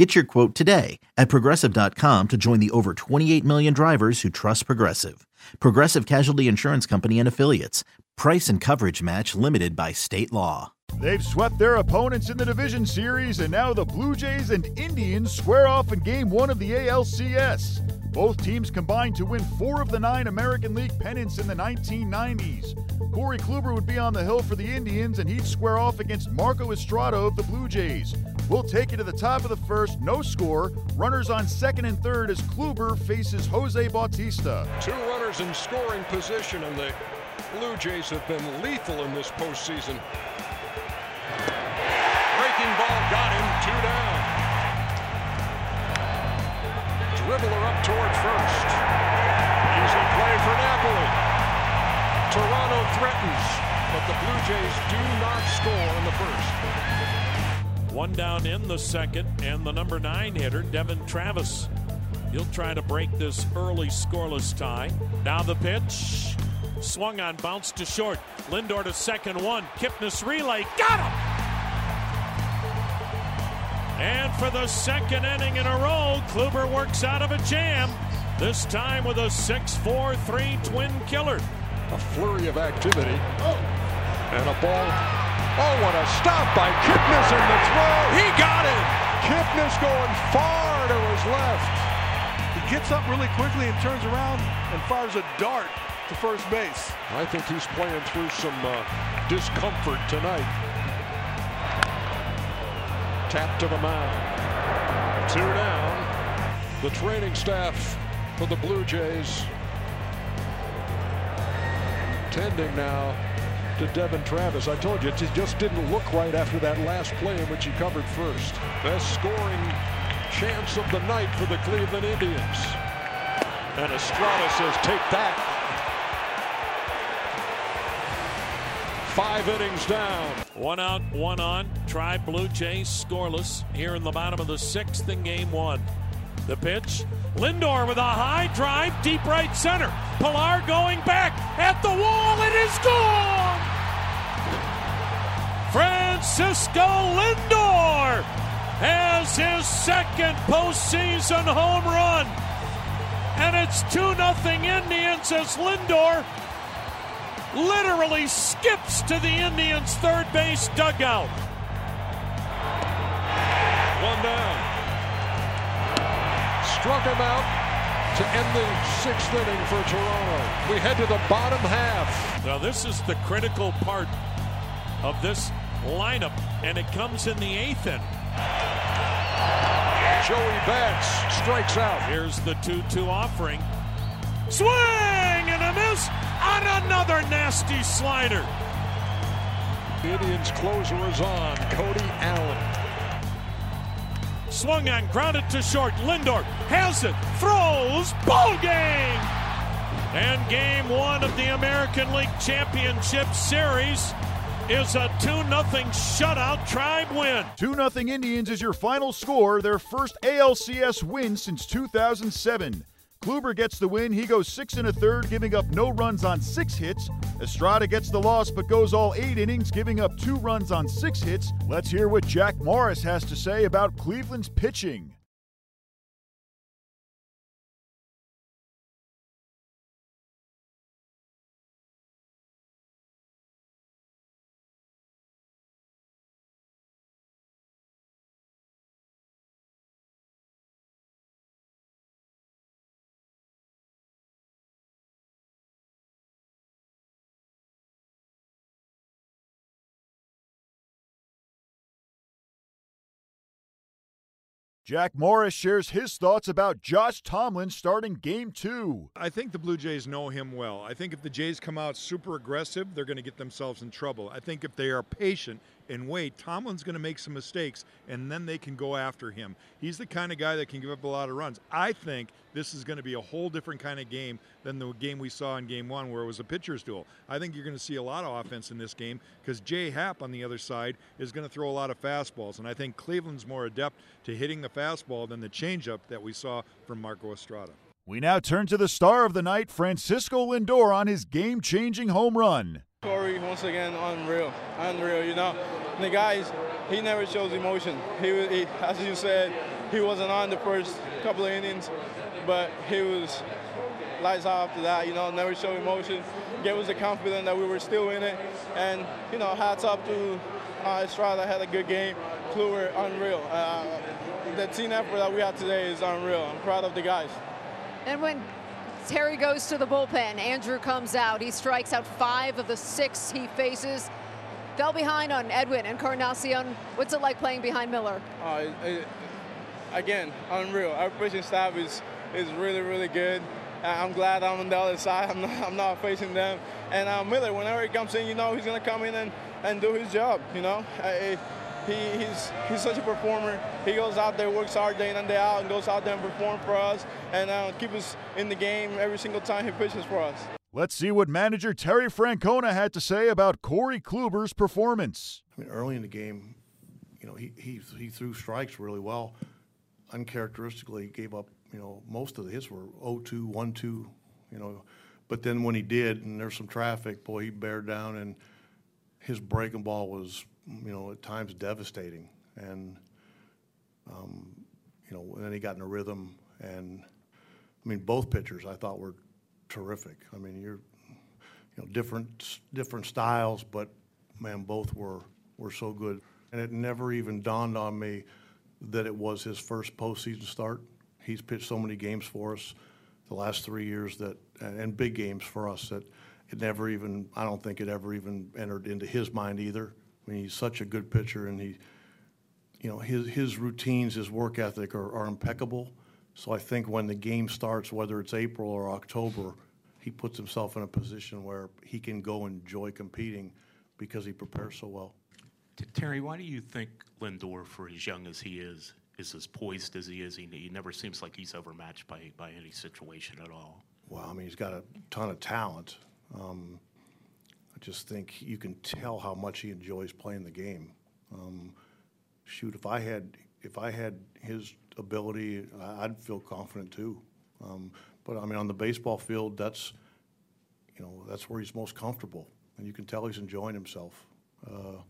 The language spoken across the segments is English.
Get your quote today at progressive.com to join the over 28 million drivers who trust Progressive. Progressive Casualty Insurance Company and Affiliates. Price and coverage match limited by state law. They've swept their opponents in the division series, and now the Blue Jays and Indians square off in game one of the ALCS. Both teams combined to win four of the nine American League pennants in the 1990s. Corey Kluber would be on the hill for the Indians, and he'd square off against Marco Estrada of the Blue Jays. We'll take you to the top of the first, no score. Runners on second and third as Kluber faces Jose Bautista. Two runners in scoring position, and the Blue Jays have been lethal in this postseason. Breaking ball got him, two down. Dribbler up toward first. Easy play for Napoli. Toronto threatens, but the Blue Jays do not score in the first. One down in the second, and the number nine hitter, Devon Travis. He'll try to break this early scoreless tie. Now the pitch. Swung on, bounced to short. Lindor to second one. Kipnis relay. Got him! And for the second inning in a row, Kluber works out of a jam. This time with a 6 4 3 twin killer. A flurry of activity. Oh. And a ball. Oh, what a stop by Kipnis in the throw. He got it. Kipnis going far to his left. He gets up really quickly and turns around and fires a dart to first base. I think he's playing through some uh, discomfort tonight. Tap to the mound. Two down. The training staff for the Blue Jays tending now to Devon Travis. I told you, it just didn't look right after that last play in which he covered first. Best scoring chance of the night for the Cleveland Indians. And Estrada says, take that. Five innings down. One out, one on. Try Blue Jays scoreless here in the bottom of the sixth in game one. The pitch. Lindor with a high drive, deep right center. Pilar going back at the wall. It is gone. Francisco Lindor has his second postseason home run. And it's 2 0 Indians as Lindor literally skips to the Indians' third base dugout. One down. Struck him out to end the sixth inning for Toronto. We head to the bottom half. Now, this is the critical part of this lineup, and it comes in the eighth inning. Joey Bats strikes out. Here's the 2 2 offering. Swing and a miss on another nasty slider. The Indians closer is on. Cody Allen. Swung on, grounded to short. Lindor has it, throws, ball game. And game one of the American League Championship Series is a 2 0 shutout tribe win. 2 0 Indians is your final score, their first ALCS win since 2007. Kluber gets the win. He goes six and a third, giving up no runs on six hits. Estrada gets the loss, but goes all eight innings, giving up two runs on six hits. Let's hear what Jack Morris has to say about Cleveland's pitching. Jack Morris shares his thoughts about Josh Tomlin starting game two. I think the Blue Jays know him well. I think if the Jays come out super aggressive, they're going to get themselves in trouble. I think if they are patient and wait, Tomlin's going to make some mistakes, and then they can go after him. He's the kind of guy that can give up a lot of runs. I think this is going to be a whole different kind of game than the game we saw in game one, where it was a pitcher's duel. I think you're going to see a lot of offense in this game because Jay Happ on the other side is going to throw a lot of fastballs, and I think Cleveland's more adept to hitting the fastball than the changeup that we saw from Marco Estrada. We now turn to the star of the night, Francisco Lindor, on his game changing home run. Corey, once again, unreal. Unreal, you know. The guys, he never shows emotion. He, he, as you said, he wasn't on the first couple of innings, but he was lights out after that, you know, never show emotion. Gave us the confidence that we were still in it. And, you know, hats off to uh, Estrada, had a good game. Kluber, unreal. Uh, the team effort that we had today is unreal. I'm proud of the guys. And when Terry goes to the bullpen. Andrew comes out. He strikes out five of the six he faces. Fell behind on Edwin Encarnacion. What's it like playing behind Miller? Uh, it, it, again, unreal. Our pitching staff is is really, really good. I'm glad I'm on the other side. I'm not, I'm not facing them. And uh, Miller, whenever he comes in, you know he's going to come in and, and do his job, you know. He, he's, he's such a performer. He goes out there, works hard day in and day out, and goes out there and performs for us and uh, keep us in the game every single time he pitches for us. Let's see what manager Terry Francona had to say about Corey Kluber's performance. I mean, early in the game, you know, he, he, he threw strikes really well. Uncharacteristically, he gave up, you know, most of the hits were 0-2, 1-2, you know. But then when he did, and there's some traffic, boy, he bared down, and his breaking ball was you know, at times devastating. And, um, you know, and then he got in a rhythm. And, I mean, both pitchers I thought were terrific. I mean, you're, you know, different different styles, but man, both were were so good. And it never even dawned on me that it was his first postseason start. He's pitched so many games for us the last three years that, and big games for us that it never even, I don't think it ever even entered into his mind either. I mean, he's such a good pitcher, and he, you know, his his routines, his work ethic are, are impeccable. So I think when the game starts, whether it's April or October, he puts himself in a position where he can go and enjoy competing because he prepares so well. Terry, why do you think Lindor, for as young as he is, is as poised as he is? He, he never seems like he's overmatched by, by any situation at all. Well, I mean, he's got a ton of talent. Um, just think you can tell how much he enjoys playing the game. Um, shoot, if I had if I had his ability, I'd feel confident too. Um, but I mean, on the baseball field, that's you know that's where he's most comfortable, and you can tell he's enjoying himself. Uh,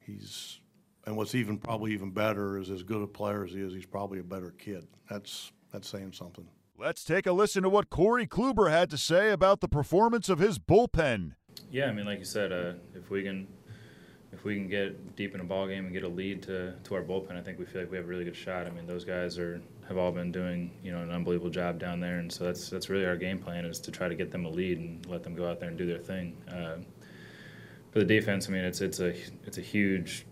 he's and what's even probably even better is as good a player as he is, he's probably a better kid. That's that's saying something. Let's take a listen to what Corey Kluber had to say about the performance of his bullpen. Yeah, I mean, like you said, uh, if we can if we can get deep in a ball game and get a lead to, to our bullpen, I think we feel like we have a really good shot. I mean, those guys are have all been doing you know an unbelievable job down there, and so that's that's really our game plan is to try to get them a lead and let them go out there and do their thing. Uh, for the defense, I mean, it's it's a it's a huge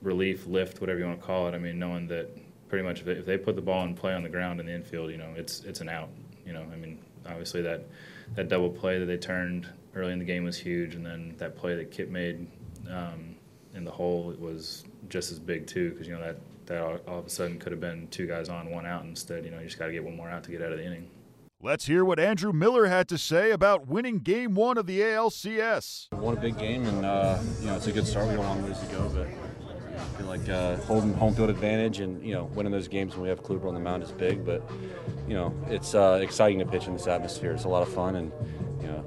relief lift, whatever you want to call it. I mean, knowing that pretty much if they, if they put the ball in play on the ground in the infield, you know, it's it's an out. You know, I mean, obviously that that double play that they turned early in the game was huge, and then that play that Kip made um, in the hole was just as big too, because you know that that all, all, of a sudden could have been two guys on, one out instead. You know, you just got to get one more out to get out of the inning. Let's hear what Andrew Miller had to say about winning Game One of the ALCS. Won a big game, and uh, you know it's a good start. We got a long ways to go, but I feel like uh, holding home field advantage and you know winning those games when we have Kluber on the mound is big. But you know it's uh, exciting to pitch in this atmosphere. It's a lot of fun, and you know,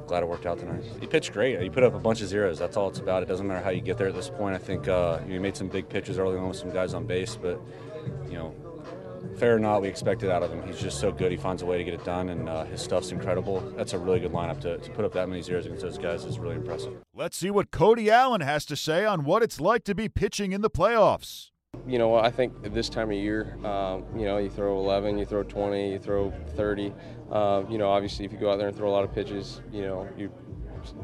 glad it worked out tonight. He pitched great. He put up a bunch of zeros. That's all it's about. It doesn't matter how you get there at this point. I think uh, he made some big pitches early on with some guys on base, but you know, fair or not, we expect it out of him. He's just so good. He finds a way to get it done, and uh, his stuff's incredible. That's a really good lineup to, to put up that many zeros against those guys is really impressive. Let's see what Cody Allen has to say on what it's like to be pitching in the playoffs you know, I think this time of year, um, you know, you throw 11, you throw 20, you throw 30. Uh, you know, obviously, if you go out there and throw a lot of pitches, you know, you,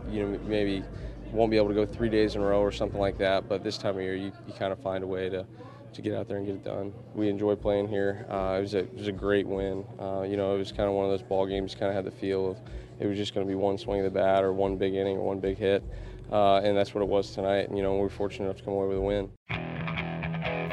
you know, maybe won't be able to go three days in a row or something like that. But this time of year, you, you kind of find a way to, to get out there and get it done. We enjoy playing here. Uh, it was a it was a great win. Uh, you know, it was kind of one of those ball games. Kind of had the feel of it was just going to be one swing of the bat or one big inning or one big hit, uh, and that's what it was tonight. And, you know, we were fortunate enough to come away with a win.